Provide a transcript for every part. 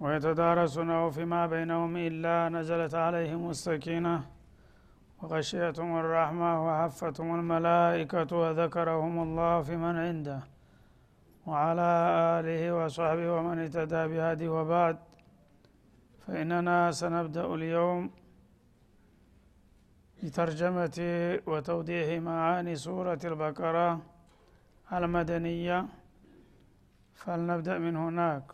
ويتدارسونه فيما بينهم إلا نزلت عليهم السكينة وغشيتهم الرحمة وحفتهم الملائكة وذكرهم الله في من عنده وعلى آله وصحبه ومن اهتدى بهدي وبعد. فإننا سنبدأ اليوم بترجمة وتوضيح معاني سورة البقرة المدنية. فلنبدأ من هناك.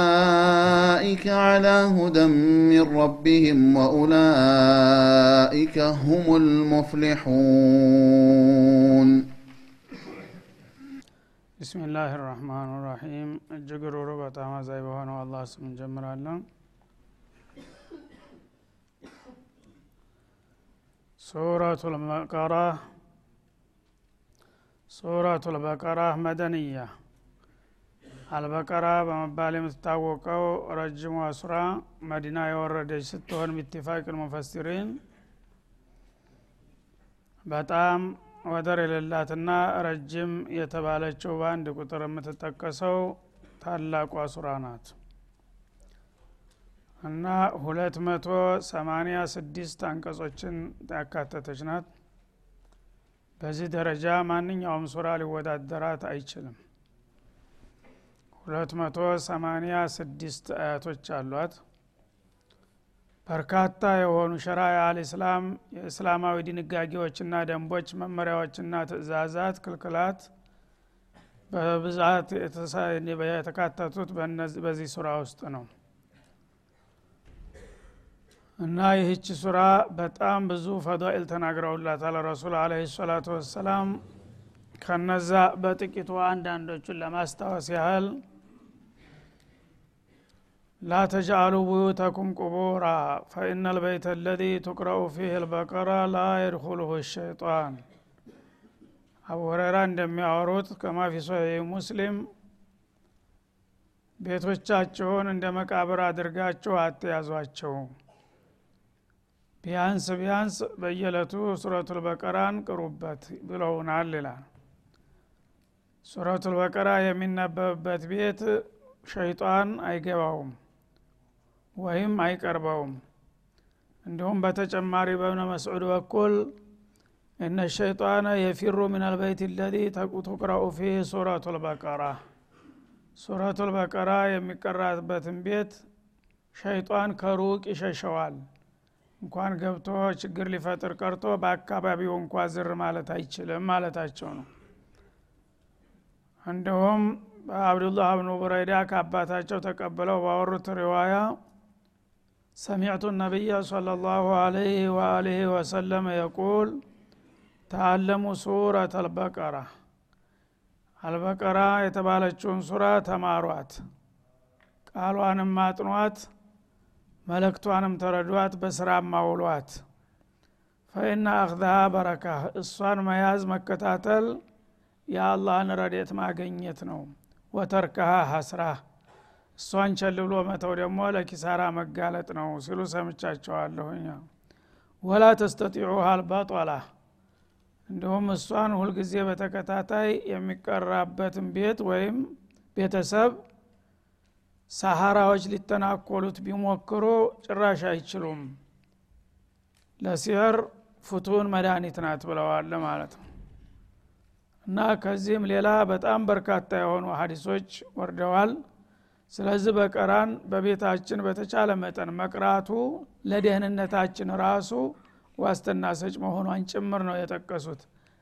أولئك على هدى من ربهم وأولئك هم المفلحون بسم الله الرحمن الرحيم እጅግ ሩሩ በጣም አዛኝ በሆነው አላህ ስም እንጀምራለን ሱረቱ ልበቀራ ሱረቱ ልበቀራ መደንያ አልበቀራ በመባል የምትታወቀው ረጅሟ ሱራ መዲና የወረደች ስትሆን ቢትፋቅ ልሙፈሲሪን በጣም ወደር የሌላትና ረጅም የተባለችው በአንድ ቁጥር የምትጠቀሰው ታላቋ ሱራ ናት። እና ሁለት መቶ ሰማኒያ ስድስት አንቀጾችን ያካተተች ናት። በዚህ ደረጃ ማንኛውም ሱራ ሊወዳደራት አይችልም ሁለት መቶ ሰማኒያ ስድስት አያቶች አሏት። በርካታ የሆኑ ሸራያ አልእስላም የእስላማዊ ድንጋጌዎችና ደንቦች መመሪያዎችና ትእዛዛት ክልክላት በብዛት የተካተቱት በዚህ ሱራ ውስጥ ነው። እና ይህች ሱራ በጣም ብዙ ፈዳኢል ተናግረውላታል። ረሱል አለ ሰላቱ ወሰላም ከነዛ በጥቂቱ አንዳንዶቹን ለማስታወስ ያህል لا تجعلوا بيوتكم قبورا فإن البيت الذي تقرأ فيه البقرة لا يدخله الشيطان አቡ ሁረይራ እንደሚያወሩት ከማ ፊ ሶሒህ ሙስሊም ቤቶቻችሁን እንደ መቃብር አድርጋችሁ አትያዟቸው ቢያንስ ቢያንስ በየለቱ ሱረቱል በቀራን ቅሩበት ብለውናል ይላል ሱረቱል በቀራ የሚነበብበት ቤት ሸይጣን አይገባውም ወይም አይቀርበውም። እንዲሁም በተጨማሪ በእብነ መስዑድ በኩል እነ ሸይጣነ የፊሩ ምን አልበይት ለዚ ትቅረኡ ፊህ ሱረቱ ልበቀራ ሱረቱ ልበቀራ የሚቀራበትን ቤት ሸይጣን ከሩቅ ይሸሸዋል። እንኳን ገብቶ ችግር ሊፈጥር ቀርቶ በአካባቢው እንኳ ዝር ማለት አይችልም ማለታቸው ነው። እንዲሁም አብዱላህ ብኑ ቡረይዳ ከአባታቸው ተቀብለው ባወሩት ሪዋያ ሰሚዕቱ ነቢይ صلى الله عليه وآله وسلم يقول ተአለሙ ሱረት አልበቀራ አልበቀራ የተባለችውን ሱራ ተማሯት ቃሏንም አጥኗት መለክቷንም ተረዷት በስራ ማውሏት ፈኢና አክዛሃ በረካ እሷን መያዝ መከታተል የአላህን ረዴት ማገኘት ነው ወተርካሃ ሀስራ እሷን ቸል ብሎ መተው ደግሞ ለኪሳራ መጋለጥ ነው ሲሉ ሰምቻቸዋለሁኝ። ወላ ተስተጢዑ አልባጧላ እንዲሁም እሷን ሁልጊዜ በተከታታይ የሚቀራበትን ቤት ወይም ቤተሰብ ሳሃራዎች ሊተናኮሉት ቢሞክሩ ጭራሽ አይችሉም። ለሲህር ፍቱን መድኃኒት ናት ብለዋል ማለት ነው። እና ከዚህም ሌላ በጣም በርካታ የሆኑ ሀዲሶች ወርደዋል ስለዚህ በቀራን በቤታችን በተቻለ መጠን መቅራቱ ለደህንነታችን ራሱ ዋስትና ሰጭ መሆኗን ጭምር ነው የጠቀሱት።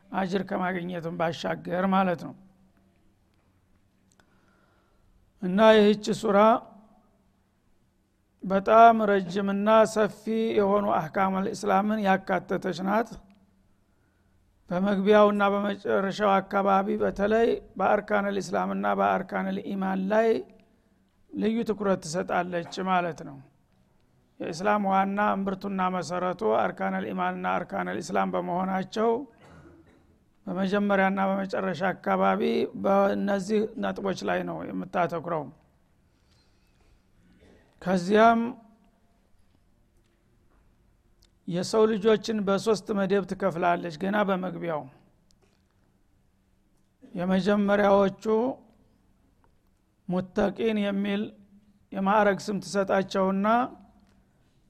አጅር ከማግኘትም ባሻገር ማለት ነው። እና ይህች ሱራ በጣም ረጅምና ሰፊ የሆኑ አህካም እስላምን ያካተተች ናት። በመግቢያውና በመጨረሻው አካባቢ በተለይ በአርካን ልእስላምና በአርካን ልኢማን ላይ ልዩ ትኩረት ትሰጣለች ማለት ነው። የእስላም ዋና እምብርቱና መሰረቱ አርካን ልኢማንና አርካን ልእስላም በመሆናቸው በመጀመሪያና በመጨረሻ አካባቢ በእነዚህ ነጥቦች ላይ ነው የምታተኩረው። ከዚያም የሰው ልጆችን በሶስት መደብ ትከፍላለች ገና በመግቢያው። የመጀመሪያዎቹ ሙተቂን የሚል የማዕረግ ስም ትሰጣቸውና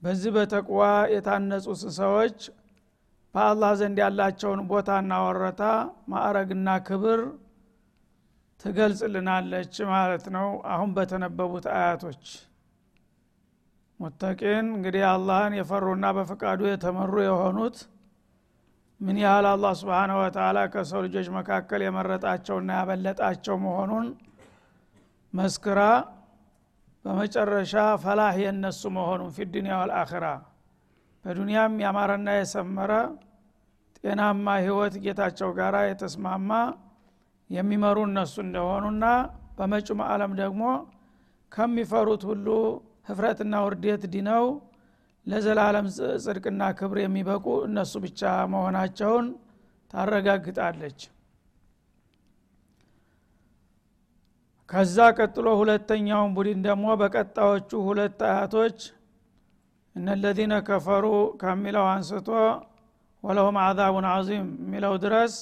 በዚህ በተቅዋ የታነጹ ሰዎች በአላህ ዘንድ ያላቸውን ቦታና ወረታ ማዕረግና ክብር ትገልጽልናለች ማለት ነው። አሁን በተነበቡት አያቶች ሙተቂን እንግዲህ አላህን የፈሩና በፈቃዱ የተመሩ የሆኑት ምን ያህል አላህ ስብሓነሁ ወተላ ከሰው ልጆች መካከል የመረጣቸውና ያበለጣቸው መሆኑን መስክራ በመጨረሻ ፈላህ የነሱ መሆኑን ፊ ዱኒያ ወልአኽራ በዱንያም ያማረና የሰመረ ጤናማ ህይወት ጌታቸው ጋር የተስማማ የሚመሩ እነሱ እንደሆኑና በመጩም አለም ደግሞ ከሚፈሩት ሁሉ ህፍረትና ውርዴት ዲነው ለዘላለም ጽድቅና ክብር የሚበቁ እነሱ ብቻ መሆናቸውን ታረጋግጣለች ከዛ ቀጥሎ ሁለተኛውን ቡድን ደግሞ በቀጣዮቹ ሁለት አያቶች እነለዚነ ከፈሩ ከሚለው አንስቶ ወለሁም አዛቡን አዚም የሚለው ድረስ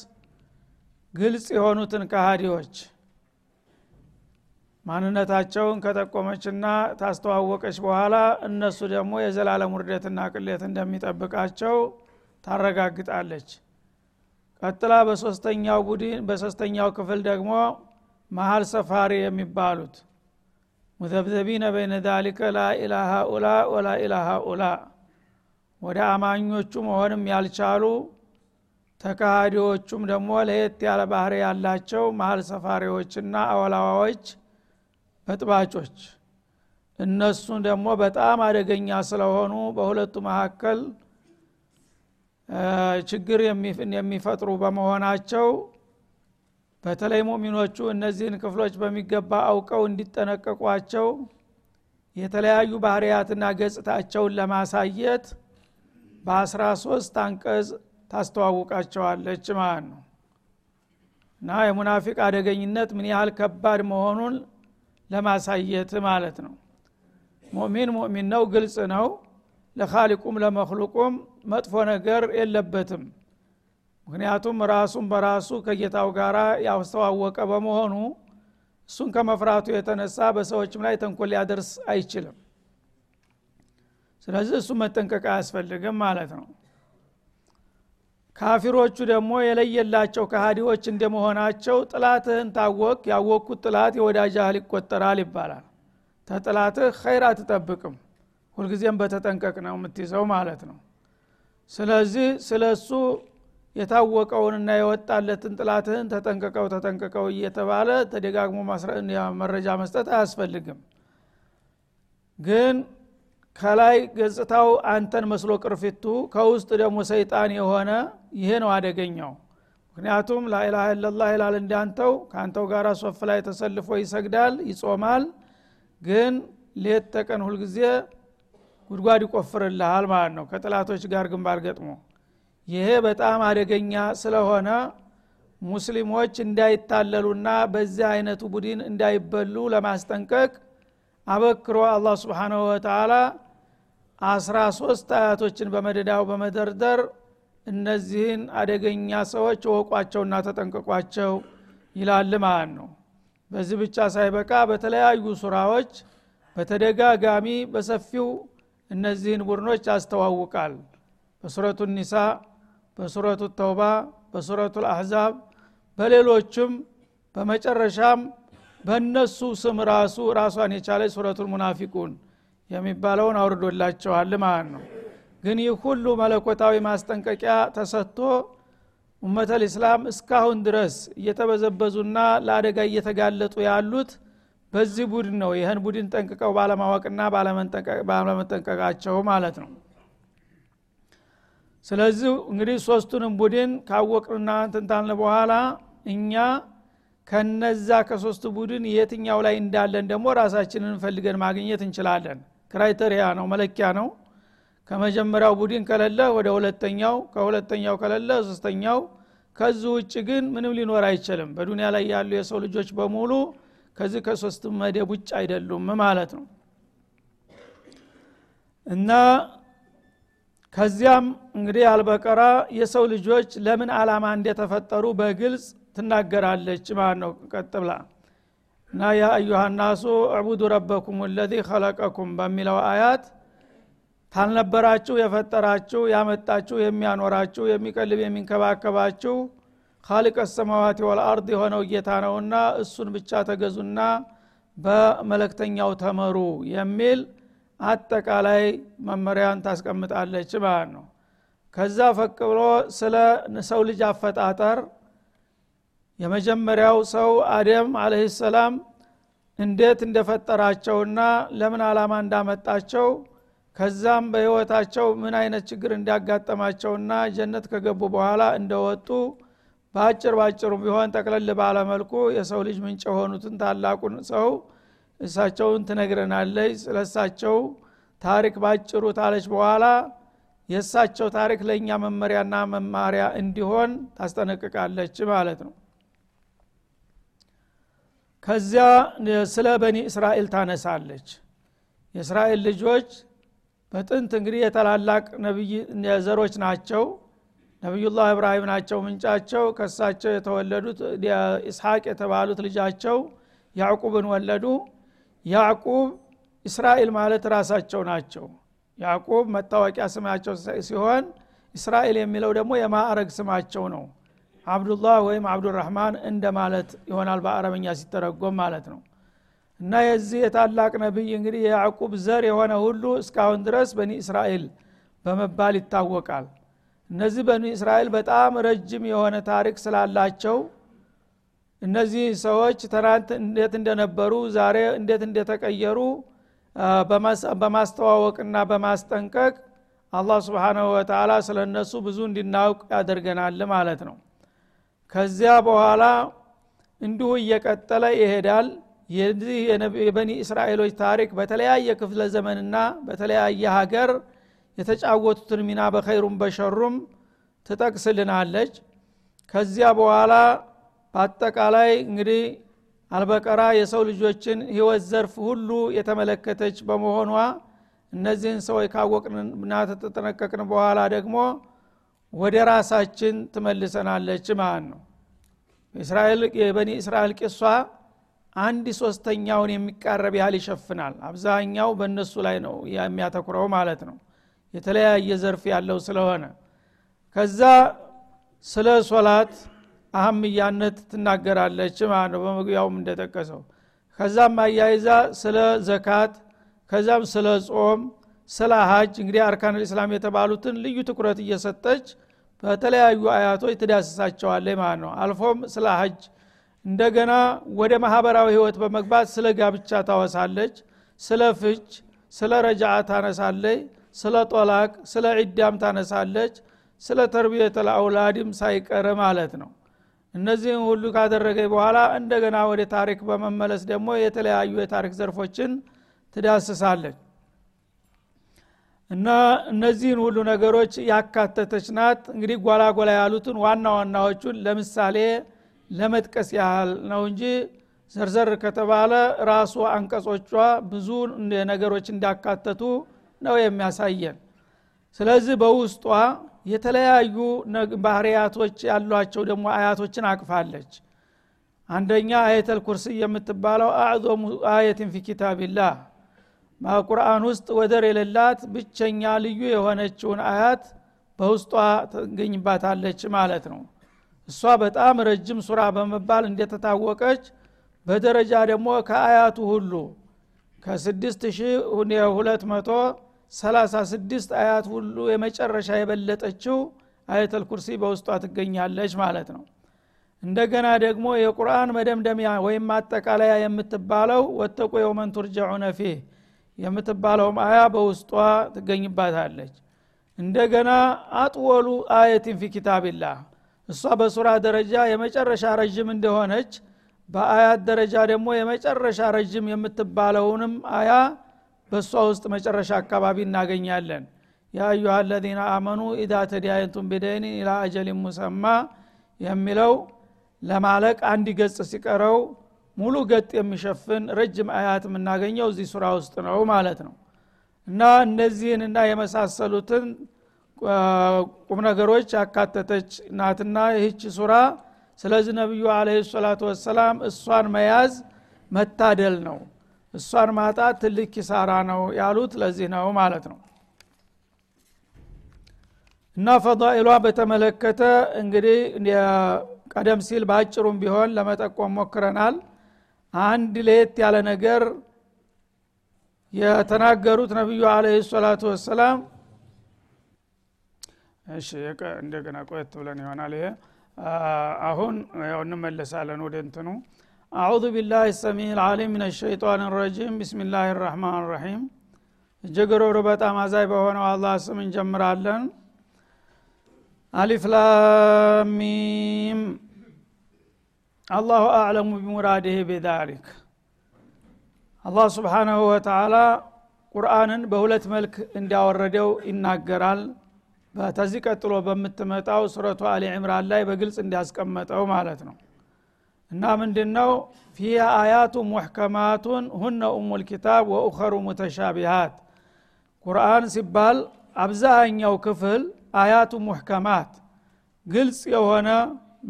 ግልጽ የሆኑትን ካሃዲዎች ማንነታቸውን ከጠቆመችና ታስተዋወቀች በኋላ እነሱ ደግሞ የዘላለም ውርደትና ቅሌት እንደሚጠብቃቸው ታረጋግጣለች። ቀጥላ በሶስተኛው ቡድን በሶስተኛው ክፍል ደግሞ መሀል ሰፋሪ የሚባሉት። ሙዘብዘቢነ በይነ ዛሊከ ኡላ ወላኢላሃ ኡላ። ወደ አማኞቹ መሆንም ያልቻሉ ተካሃዲዎቹም ደግሞ ለየት ያለ ባህር ያላቸው መሀል ሰፋሪዎችና አወላዋዎች በጥባጮች። እነሱ ደግሞ በጣም አደገኛ ስለሆኑ በሁለቱ መካከል ችግር የሚፈጥሩ በመሆናቸው በተለይ ሙሚኖቹ እነዚህን ክፍሎች በሚገባ አውቀው እንዲጠነቀቋቸው የተለያዩ ባህርያትና ገጽታቸውን ለማሳየት በአስራ ሶስት አንቀጽ ታስተዋውቃቸዋለች ማለት ነው። እና የሙናፊቅ አደገኝነት ምን ያህል ከባድ መሆኑን ለማሳየት ማለት ነው። ሙእሚን ሙእሚን ነው ግልጽ ነው። ለካሊቁም ለመክሉቁም መጥፎ ነገር የለበትም ምክንያቱም ራሱን በራሱ ከጌታው ጋር ያስተዋወቀ በመሆኑ እሱን ከመፍራቱ የተነሳ በሰዎችም ላይ ተንኮል ሊያደርስ አይችልም። ስለዚህ እሱ መጠንቀቅ አያስፈልግም ማለት ነው። ካፊሮቹ ደግሞ የለየላቸው ከሃዲዎች እንደመሆናቸው ጥላትህን ታወቅ ያወቅኩት ጥላት የወዳጅ ያህል ይቆጠራል ይባላል። ተጥላትህ ኸይር አትጠብቅም። ሁልጊዜም በተጠንቀቅ ነው የምትይዘው ማለት ነው። ስለዚህ ስለ እሱ የታወቀውንና የወጣለትን ጥላትህን ተጠንቀቀው ተጠንቀቀው እየተባለ ተደጋግሞ መረጃ መስጠት አያስፈልግም። ግን ከላይ ገጽታው አንተን መስሎ ቅርፊቱ ከውስጥ ደግሞ ሰይጣን የሆነ ይሄ ነው አደገኛው። ምክንያቱም ላኢላሃ ኢላላህ ይላል እንዳንተው ከአንተው ጋር ሶፍ ላይ ተሰልፎ ይሰግዳል ይጾማል። ግን ሌት ተቀን ሁልጊዜ ጉድጓድ ይቆፍርልሃል ማለት ነው ከጥላቶች ጋር ግንባር ገጥሞ ይሄ በጣም አደገኛ ስለሆነ ሙስሊሞች እንዳይታለሉና በዚህ አይነቱ ቡድን እንዳይበሉ ለማስጠንቀቅ አበክሮ አላህ ስብሓናሁ ወተላ አስራ ሶስት አያቶችን በመደዳው በመደርደር እነዚህን አደገኛ ሰዎች እወቋቸውና ተጠንቀቋቸው ይላል ማለት ነው። በዚህ ብቻ ሳይበቃ በተለያዩ ሱራዎች በተደጋጋሚ በሰፊው እነዚህን ቡድኖች ያስተዋውቃል። በሱረቱ ኒሳ በሱረቱ ተውባ በሱረቱ አሕዛብ በሌሎችም በመጨረሻም በእነሱ ስም ራሱ ራሷን የቻለ ሱረቱል ሙናፊቁን የሚባለውን አውርዶላቸዋል ማለት ነው። ግን ይህ ሁሉ መለኮታዊ ማስጠንቀቂያ ተሰጥቶ ኡመተል ኢስላም እስካሁን ድረስ እየተበዘበዙና ለአደጋ እየተጋለጡ ያሉት በዚህ ቡድን ነው። ይህን ቡድን ጠንቅቀው ባለማወቅና ባለመጠንቀቃቸው ማለት ነው ስለዚህ እንግዲህ ሶስቱንም ቡድን ካወቅንና ትንታልን በኋላ እኛ ከነዛ ከሶስቱ ቡድን የትኛው ላይ እንዳለን ደግሞ ራሳችንን ፈልገን ማግኘት እንችላለን። ክራይተሪያ ነው መለኪያ ነው። ከመጀመሪያው ቡድን ከሌለ ወደ ሁለተኛው ከሁለተኛው ከሌለ ሶስተኛው። ከዚህ ውጭ ግን ምንም ሊኖር አይችልም። በዱንያ ላይ ያሉ የሰው ልጆች በሙሉ ከዚህ ከሶስት መደብ ውጭ አይደሉም ማለት ነው። እና ከዚያም እንግዲህ አልበቀራ የሰው ልጆች ለምን አላማ እንደተፈጠሩ በግልጽ ትናገራለች ማለት ነው። ቀጥብላ እና ያ አዩሃ ናሱ ረበኩም ለዚ ከለቀኩም በሚለው አያት ታልነበራችሁ የፈጠራችሁ ያመጣችሁ የሚያኖራችሁ የሚቀልብ የሚንከባከባችሁ ካሊቀ ሰማዋት ወልአርድ የሆነው ጌታ ነውና እሱን ብቻ ተገዙና በመለክተኛው ተመሩ የሚል አጠቃላይ መመሪያን ታስቀምጣለች ማለት ነው። ከዛ ፈቅ ብሎ ስለ ሰው ልጅ አፈጣጠር የመጀመሪያው ሰው አደም አለህ ሰላም እንዴት እንደፈጠራቸውና ለምን አላማ እንዳመጣቸው ከዛም በህይወታቸው ምን አይነት ችግር እንዲያጋጠማቸውና ጀነት ከገቡ በኋላ እንደወጡ በአጭር ባጭሩ ቢሆን ጠቅለል ባለመልኩ የሰው ልጅ ምንጭ የሆኑትን ታላቁን ሰው እሳቸውን ትነግረናለች። ስለ እሳቸው ታሪክ ባጭሩ ታለች በኋላ የእሳቸው ታሪክ ለእኛ መመሪያና መማሪያ እንዲሆን ታስጠነቅቃለች ማለት ነው። ከዚያ ስለ በኒ እስራኤል ታነሳለች። የእስራኤል ልጆች በጥንት እንግዲህ የታላላቅ ነቢይ ዘሮች ናቸው። ነቢዩላህ እብራሂም ናቸው ምንጫቸው። ከሳቸው የተወለዱት ኢስሐቅ የተባሉት ልጃቸው ያዕቁብን ወለዱ ያዕቁብ እስራኤል ማለት ራሳቸው ናቸው። ያዕቁብ መታወቂያ ስማቸው ሲሆን እስራኤል የሚለው ደግሞ የማዕረግ ስማቸው ነው። አብዱላህ ወይም አብዱራህማን እንደ ማለት ይሆናል በአረበኛ ሲተረጎም ማለት ነው። እና የዚህ የታላቅ ነቢይ እንግዲህ የያዕቁብ ዘር የሆነ ሁሉ እስካሁን ድረስ በኒ እስራኤል በመባል ይታወቃል። እነዚህ በኒ እስራኤል በጣም ረጅም የሆነ ታሪክ ስላላቸው እነዚህ ሰዎች ትናንት እንዴት እንደነበሩ ዛሬ እንዴት እንደተቀየሩ በማስተዋወቅና በማስጠንቀቅ አላህ ስብሓናሁ ወተላ ስለ እነሱ ብዙ እንድናውቅ ያደርገናል ማለት ነው። ከዚያ በኋላ እንዲሁ እየቀጠለ ይሄዳል። የዚህ የበኒ እስራኤሎች ታሪክ በተለያየ ክፍለ ዘመንና በተለያየ ሀገር የተጫወቱትን ሚና በኸይሩም በሸሩም ትጠቅስልናለች። ከዚያ በኋላ በአጠቃላይ እንግዲህ አልበቀራ የሰው ልጆችን ህይወት ዘርፍ ሁሉ የተመለከተች በመሆኗ እነዚህን ሰዎች ካወቅንና ተጠነቀቅን በኋላ ደግሞ ወደ ራሳችን ትመልሰናለች ማለት ነው። እስራኤል የበኒ እስራኤል ቂሷ አንድ ሶስተኛውን የሚቃረብ ያህል ይሸፍናል። አብዛኛው በእነሱ ላይ ነው የሚያተኩረው ማለት ነው። የተለያየ ዘርፍ ያለው ስለሆነ። ከዛ ስለ ሶላት አህምያነት ትናገራለች ማለት ነው። በመግቢያውም እንደጠቀሰው ከዛም አያይዛ ስለ ዘካት ከዛም ስለ ጾም ስለ ሀጅ እንግዲህ አርካን ልእስላም የተባሉትን ልዩ ትኩረት እየሰጠች በተለያዩ አያቶች ትዳስሳቸዋለች ማለት ነው። አልፎም ስለ ሀጅ እንደገና ወደ ማህበራዊ ህይወት በመግባት ስለ ጋብቻ ታወሳለች ስለ ፍች ስለ ረጃዓ ታነሳለች ስለ ጦላቅ ስለ ዒዳም ታነሳለች ስለ ተርቢየት ለአውላድም ሳይቀር ማለት ነው እነዚህን ሁሉ ካደረገ በኋላ እንደገና ወደ ታሪክ በመመለስ ደግሞ የተለያዩ የታሪክ ዘርፎችን ትዳስሳለች። እና እነዚህን ሁሉ ነገሮች ያካተተች ናት። እንግዲህ ጓላ ያሉትን ዋና ዋናዎቹን ለምሳሌ ለመጥቀስ ያህል ነው እንጂ ዘርዘር ከተባለ ራሱ አንቀጾቿ ብዙ ነገሮች እንዳካተቱ ነው የሚያሳየን። ስለዚህ በውስጧ የተለያዩ ባህርያቶች ያሏቸው ደግሞ አያቶችን አቅፋለች። አንደኛ አየተል ኩርሲ የምትባለው አዕዞሙ አየትን ፊ ኪታቢላህ። በቁርአን ውስጥ ወደር የሌላት ብቸኛ ልዩ የሆነችውን አያት በውስጧ ትገኝባታለች ማለት ነው። እሷ በጣም ረጅም ሱራ በመባል እንደተታወቀች በደረጃ ደግሞ ከአያቱ ሁሉ ከ6236 አያት ሁሉ የመጨረሻ የበለጠችው አየተል ኩርሲ በውስጧ ትገኛለች ማለት ነው። እንደገና ደግሞ የቁርአን መደምደሚያ ወይም ማጠቃለያ የምትባለው ወተቁ የውመን ቱርጀዑነ ፊህ የምትባለውም አያ በውስጧ ትገኝባታለች። እንደገና አጥወሉ አየትን ፊ ኪታቢላህ እሷ በሱራ ደረጃ የመጨረሻ ረዥም እንደሆነች በአያት ደረጃ ደግሞ የመጨረሻ ረዥም የምትባለውንም አያ በእሷ ውስጥ መጨረሻ አካባቢ እናገኛለን። ያ አዩሃ አለዚነ አመኑ ኢዛ ተዲያየንቱም ቢደይን ኢላ አጀሊን ሙሰማ የሚለው ለማለቅ አንድ ገጽ ሲቀረው ሙሉ ገጥ የሚሸፍን ረጅም አያት የምናገኘው እዚህ ሱራ ውስጥ ነው ማለት ነው። እና እነዚህን እና የመሳሰሉትን ቁም ነገሮች ያካተተች ናትና ይህች ሱራ ስለዚህ ነቢዩ አለ ሰላቱ ወሰላም እሷን መያዝ መታደል ነው እሷን ማጣት ትልቅ ኪሳራ ነው ያሉት ለዚህ ነው ማለት ነው። እና ፈዳኢሏ በተመለከተ እንግዲህ ቀደም ሲል በአጭሩም ቢሆን ለመጠቆም ሞክረናል። አንድ ለየት ያለ ነገር የተናገሩት ነቢዩ አለ ሰላቱ ወሰላም እሺ እንደገና ቆየት ብለን ይሆናል ይሄ። አሁን ያው እንመለሳለን ወደ እንትኑ አዑዙ ቢላህ ሰሚዕ ልዓሊም ምን ሸይጣን ረጂም ብስሚላህ ራህማን ራሒም ሩሩ በጣም አዛይ በሆነው አላህ ስም እንጀምራለን አሊፍ ላሚም አላሁ አዕለሙ ቢሙራድህ ቢዛሊክ አላህ ስብሓናሁ ወተላ ቁርአንን በሁለት መልክ እንዲያወረደው ይናገራል ተዚህ ቀጥሎ በምትመጣው ሱረቱ አሊ ዕምራን ላይ በግልጽ እንዲያስቀመጠው ማለት ነው እና ምንድን ነው ፊህ አያቱ ሙሕከማቱን ሁነ ኡሙ ልኪታብ ወኡኸሩ ሙተሻቢሃት። ቁርአን ሲባል አብዛኛው ክፍል አያቱ ሙሕከማት ግልጽ የሆነ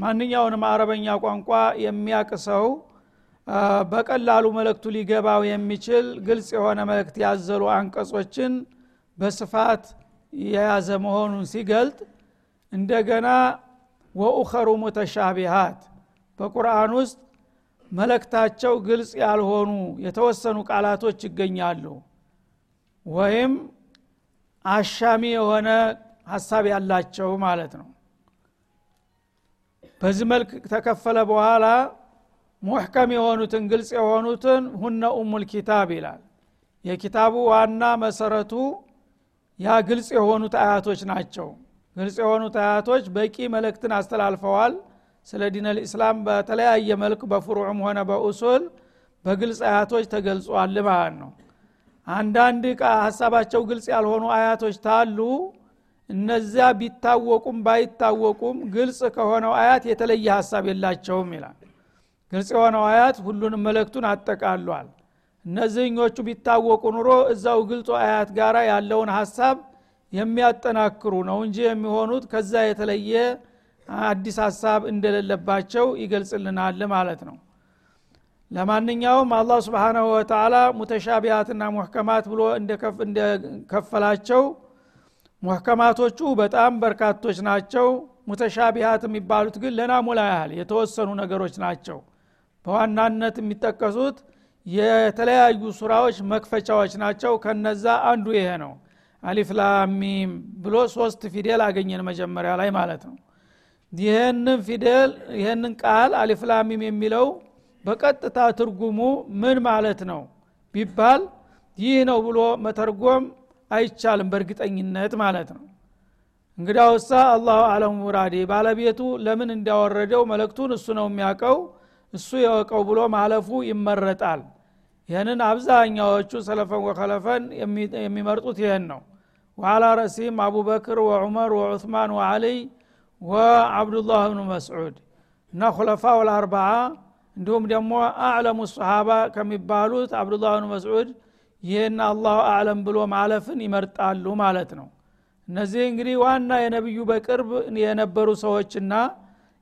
ማንኛውንም አረበኛ ቋንቋ የሚያቅሰው በቀላሉ መልእክቱ ሊገባው የሚችል ግልጽ የሆነ መልእክት ያዘሉ አንቀጾችን በስፋት የያዘ መሆኑን ሲገልጥ እንደገና ወኡኸሩ ሙተሻቢሃት በቁርአን ውስጥ መለክታቸው ግልጽ ያልሆኑ የተወሰኑ ቃላቶች ይገኛሉ። ወይም አሻሚ የሆነ ሀሳብ ያላቸው ማለት ነው። በዚህ መልክ ተከፈለ በኋላ ሙሕከም የሆኑትን ግልጽ የሆኑትን ሁነ ኡሙል ኪታብ ይላል። የኪታቡ ዋና መሰረቱ ያ ግልጽ የሆኑት አያቶች ናቸው። ግልጽ የሆኑት አያቶች በቂ መልእክትን አስተላልፈዋል ስለ ዲን ልእስላም በተለያየ መልክ በፍሩዕም ሆነ በኡሱል በግልጽ አያቶች ተገልጿል ማለት ነው። አንዳንድ ሀሳባቸው ግልጽ ያልሆኑ አያቶች ታሉ። እነዚያ ቢታወቁም ባይታወቁም ግልጽ ከሆነው አያት የተለየ ሀሳብ የላቸውም ይላል። ግልጽ የሆነው አያት ሁሉንም መልእክቱን አጠቃሏል። እነዚህኞቹ ቢታወቁ ኑሮ እዛው ግልጹ አያት ጋር ያለውን ሀሳብ የሚያጠናክሩ ነው እንጂ የሚሆኑት ከዛ የተለየ አዲስ ሀሳብ እንደሌለባቸው ይገልጽልናል ማለት ነው። ለማንኛውም አላህ ስብሓናሁ ወተላ ሙተሻቢያትና ሙሕከማት ብሎ እንደከፈላቸው ሙሕከማቶቹ በጣም በርካቶች ናቸው። ሙተሻቢሃት የሚባሉት ግን ለናሙላ ያህል የተወሰኑ ነገሮች ናቸው። በዋናነት የሚጠቀሱት የተለያዩ ሱራዎች መክፈቻዎች ናቸው። ከነዛ አንዱ ይሄ ነው። አሊፍ ላሚም ብሎ ሶስት ፊደል አገኘን መጀመሪያ ላይ ማለት ነው ይህንን ፊደል ይህንን ቃል አሊፍ ላሚም የሚለው በቀጥታ ትርጉሙ ምን ማለት ነው ቢባል ይህ ነው ብሎ መተርጎም አይቻልም በእርግጠኝነት ማለት ነው። እንግዳውሳ አላሁ አለሙ ሙራዴ ባለቤቱ ለምን እንዲያወረደው መለክቱን እሱ ነው የሚያውቀው እሱ የወቀው ብሎ ማለፉ ይመረጣል። ይህንን አብዛኛዎቹ ሰለፈን ወከለፈን የሚመርጡት ይህን ነው። ወአላ ረሲም አቡበክር ወዑመር ወዑትማን ወአልይ ወአብዱላህ ብኑ መስዑድ እና ሁለፋው ልአርባዓ እንዲሁም ደግሞ አዕለሙ ሰሃባ ከሚባሉት አብዱላህ ብኑ መስዑድ ይህን አላሁ አዕለም ብሎ ማለፍን ይመርጣሉ ማለት ነው። እነዚህ እንግዲህ ዋና የነቢዩ በቅርብ የነበሩ ሰዎችና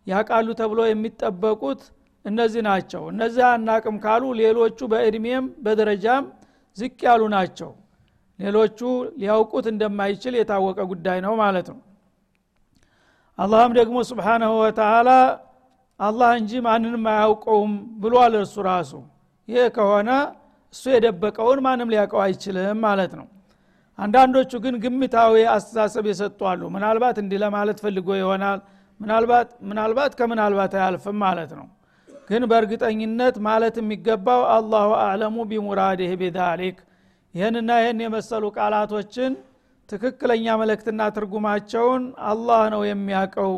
ያቃሉ ተብሎ የሚጠበቁት እነዚህ ናቸው። እነዚህ አናቅም ካሉ ሌሎቹ በእድሜም በደረጃም ዝቅ ያሉ ናቸው። ሌሎቹ ሊያውቁት እንደማይችል የታወቀ ጉዳይ ነው ማለት ነው አላህም ደግሞ ስብሓናሁ ወተላ አላህ እንጂ ማንንም አያውቀውም ብሏል እርሱ ራሱ። ይህ ከሆነ እሱ የደበቀውን ማንም ሊያውቀው አይችልም ማለት ነው። አንዳንዶቹ ግን ግምታዊ አስተሳሰብ የሰጡ አሉ። ምናልባት እንዲህ ለማለት ፈልጎ ይሆናል ምናልባት ከምናልባት አያልፍም ማለት ነው። ግን በእርግጠኝነት ማለት የሚገባው አላሁ አዕለሙ ቢሙራድህ ቢዛሊክ ይህንና ይህን የመሰሉ ቃላቶችን ትክክለኛ መልእክትና ትርጉማቸውን አላህ ነው የሚያውቀው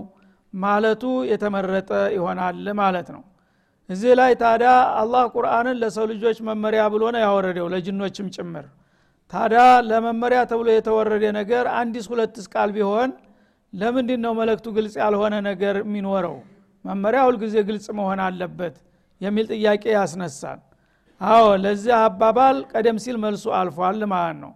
ማለቱ የተመረጠ ይሆናል ማለት ነው። እዚህ ላይ ታዲያ አላህ ቁርአንን ለሰው ልጆች መመሪያ ብሎ ነው ያወረደው ለጅኖችም ጭምር። ታዲያ ለመመሪያ ተብሎ የተወረደ ነገር አንዲስ ሁለትስ ቃል ቢሆን ለምንድን ነው መልእክቱ ግልጽ ያልሆነ ነገር የሚኖረው? መመሪያ ሁልጊዜ ግልጽ መሆን አለበት የሚል ጥያቄ ያስነሳል። አዎ ለዚህ አባባል ቀደም ሲል መልሱ አልፏል ማለት ነው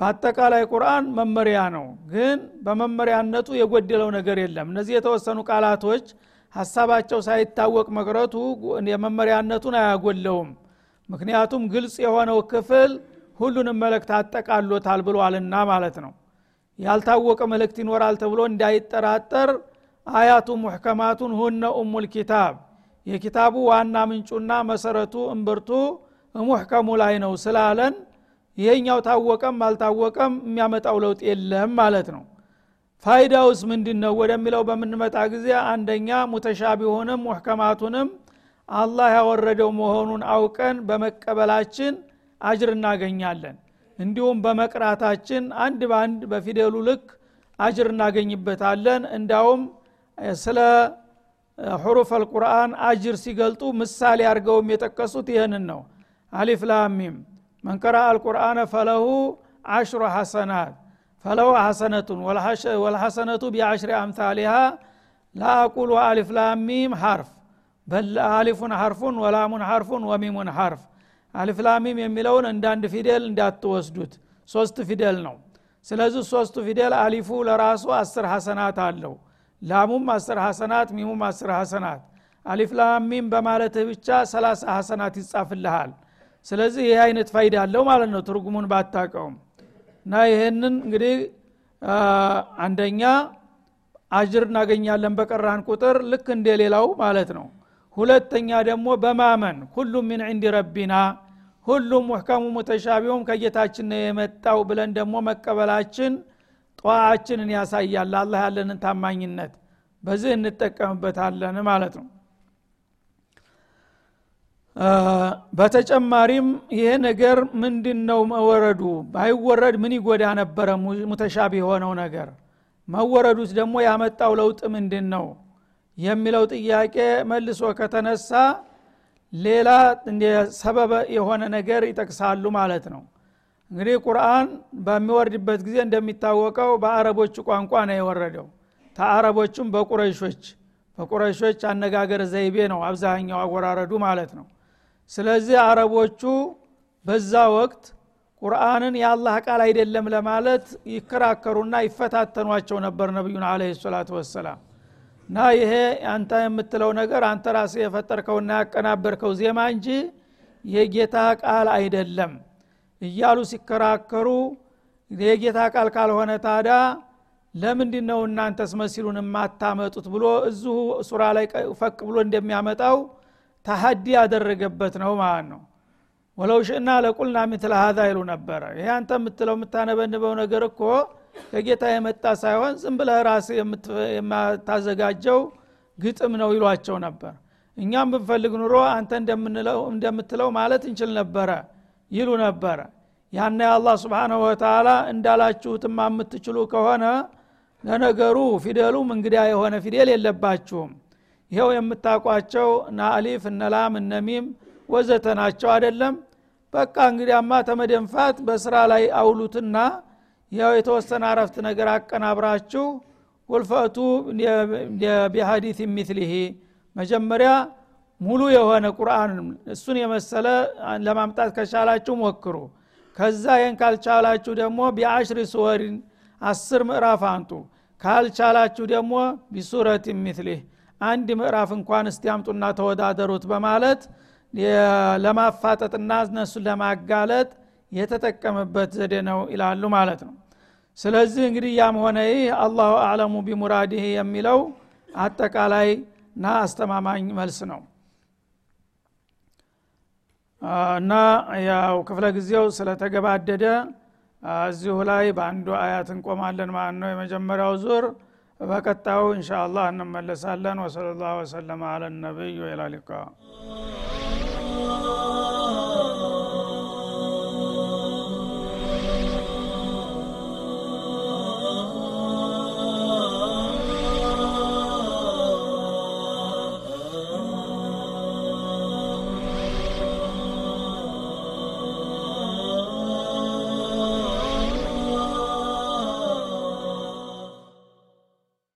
በአጠቃላይ ቁርአን መመሪያ ነው። ግን በመመሪያነቱ የጎደለው ነገር የለም። እነዚህ የተወሰኑ ቃላቶች ሀሳባቸው ሳይታወቅ መቅረቱ የመመሪያነቱን አያጎለውም። ምክንያቱም ግልጽ የሆነው ክፍል ሁሉንም መልእክት አጠቃሎታል ብሏልና ማለት ነው። ያልታወቀ መልእክት ይኖራል ተብሎ እንዳይጠራጠር አያቱ ሙሕከማቱን ሁነ ኡሙል ኪታብ። የኪታቡ ዋና ምንጩና መሰረቱ እምብርቱ ሙሕከሙ ላይ ነው ስላለን ይሄኛው ታወቀም አልታወቀም የሚያመጣው ለውጥ የለም ማለት ነው። ፋይዳውስ ምንድን ነው ወደሚለው በምንመጣ ጊዜ አንደኛ ሙተሻቢሁንም ሙሕከማቱንም አላህ ያወረደው መሆኑን አውቀን በመቀበላችን አጅር እናገኛለን። እንዲሁም በመቅራታችን አንድ በአንድ በፊደሉ ልክ አጅር እናገኝበታለን። እንዳውም ስለ ሑሩፍ አልቁርአን አጅር ሲገልጡ ምሳሌ አድርገውም የጠቀሱት ይህንን ነው። አሊፍ ላሚም መንቀራ አልቁርአነ ፈለሁ አሽሩ ሐሰናት ፈለሁ ሐሰነቱን ወልሐሰነቱ ቢአሽሪ አምታሊሃ ላአቁሉ አሊፍ ላሚም ሐርፍ በል አሊፉን ሐርፉን ወላሙን ሐርፉን ወሚሙን ሐርፍ አሊፍ ላሚም የሚለውን እንደ አንድ ፊደል እንዳትወስዱት። ሶስት ፊደል ነው። ስለዚህ ሶስቱ ፊደል አሊፉ ለራሱ አስር ሐሰናት አለው። ላሙም አስር ሐሰናት ሚሙም አስር ሐሰናት። አሊፍ ላሚም በማለትህ ብቻ ሰላሳ ሐሰናት ይጻፍልሃል ስለዚህ ይህ አይነት ፋይዳ አለው ማለት ነው ትርጉሙን ባታቀውም እና ይህንን እንግዲህ አንደኛ አጅር እናገኛለን በቀራን ቁጥር ልክ እንደ ሌላው ማለት ነው። ሁለተኛ ደግሞ በማመን ሁሉም ምን ዕንዲ ረቢና ሁሉም ሙሕከሙ ሙተሻቢሁም ከጌታችን ነው የመጣው ብለን ደግሞ መቀበላችን ጠዋዓችንን ያሳያል። አላህ ያለንን ታማኝነት በዚህ እንጠቀምበታለን ማለት ነው በተጨማሪም ይሄ ነገር ምንድን ነው መወረዱ? ባይወረድ ምን ይጎዳ ነበረ? ሙተሻቢ የሆነው ነገር። መወረዱት ደግሞ ያመጣው ለውጥ ምንድን ነው የሚለው ጥያቄ መልሶ ከተነሳ ሌላ ሰበብ የሆነ ነገር ይጠቅሳሉ ማለት ነው። እንግዲህ ቁርአን በሚወርድበት ጊዜ እንደሚታወቀው በአረቦቹ ቋንቋ ነው የወረደው። ተአረቦቹም በቁረይሾች በቁረይሾች አነጋገር ዘይቤ ነው አብዛኛው አወራረዱ ማለት ነው ስለዚህ አረቦቹ በዛ ወቅት ቁርአንን የአላህ ቃል አይደለም ለማለት ይከራከሩና ይፈታተኗቸው ነበር ነቢዩን አለ ሰላቱ ወሰላም። እና ይሄ አንተ የምትለው ነገር አንተ ራስ የፈጠርከውና ያቀናበርከው ዜማ እንጂ የጌታ ቃል አይደለም እያሉ ሲከራከሩ የጌታ ቃል ካልሆነ ታዳ ለምንድ ነው እናንተስ መሲሉን የማታመጡት ብሎ እዚሁ ሱራ ላይ ፈቅ ብሎ እንደሚያመጣው ተሀዲ ያደረገበት ነው ማለት ነው። ወለው ሽእና ለቁልና ምትለ ሀዛ ይሉ ነበረ። ይሄ አንተ የምትለው የምታነበንበው ነገር እኮ ከጌታ የመጣ ሳይሆን ዝም ብለህ ራስ የምታዘጋጀው ግጥም ነው ይሏቸው ነበር። እኛም ብንፈልግ ኑሮ አንተ እንደምትለው ማለት እንችል ነበረ ይሉ ነበረ። ያነ አላህ ስብሓናሁ ወተላ እንዳላችሁትማ የምትችሉ ከሆነ ለነገሩ ፊደሉም እንግዲያ የሆነ ፊደል የለባችሁም ይኸው የምታውቋቸው እነ አሊፍ እነ ላም እነ ሚም ወዘተ ናቸው አይደለም። በቃ እንግዲያማ ተመደንፋት በስራ ላይ አውሉትና ያው የተወሰነ አረፍት ነገር አቀናብራችሁ ወልፈቱ ቢሀዲት ሚትሊሂ መጀመሪያ ሙሉ የሆነ ቁርአን እሱን የመሰለ ለማምጣት ከቻላችሁ ሞክሩ። ከዛ ይህን ካልቻላችሁ ደግሞ ቢአሽሪ ስወሪን አስር ምዕራፍ አንጡ ካልቻላችሁ ደግሞ ቢሱረት ሚትሊህ አንድ ምዕራፍ እንኳን እስቲ አምጡና ተወዳደሩት በማለት ለማፋጠጥና እነሱን ለማጋለጥ የተጠቀመበት ዘዴ ነው ይላሉ ማለት ነው። ስለዚህ እንግዲህ ያም ሆነ ይህ አላሁ አዕለሙ ቢሙራዲህ የሚለው አጠቃላይ ና አስተማማኝ መልስ ነው። እና ያው ክፍለ ጊዜው ስለተገባደደ እዚሁ ላይ በአንዱ አያት እንቆማለን ማለት ነው። የመጀመሪያው ዙር በቀጣዩ እንሻ አላህ እንመለሳለን። ወሰለ ላሁ ወሰለማ አለ ነቢይ ወላ ሊቃ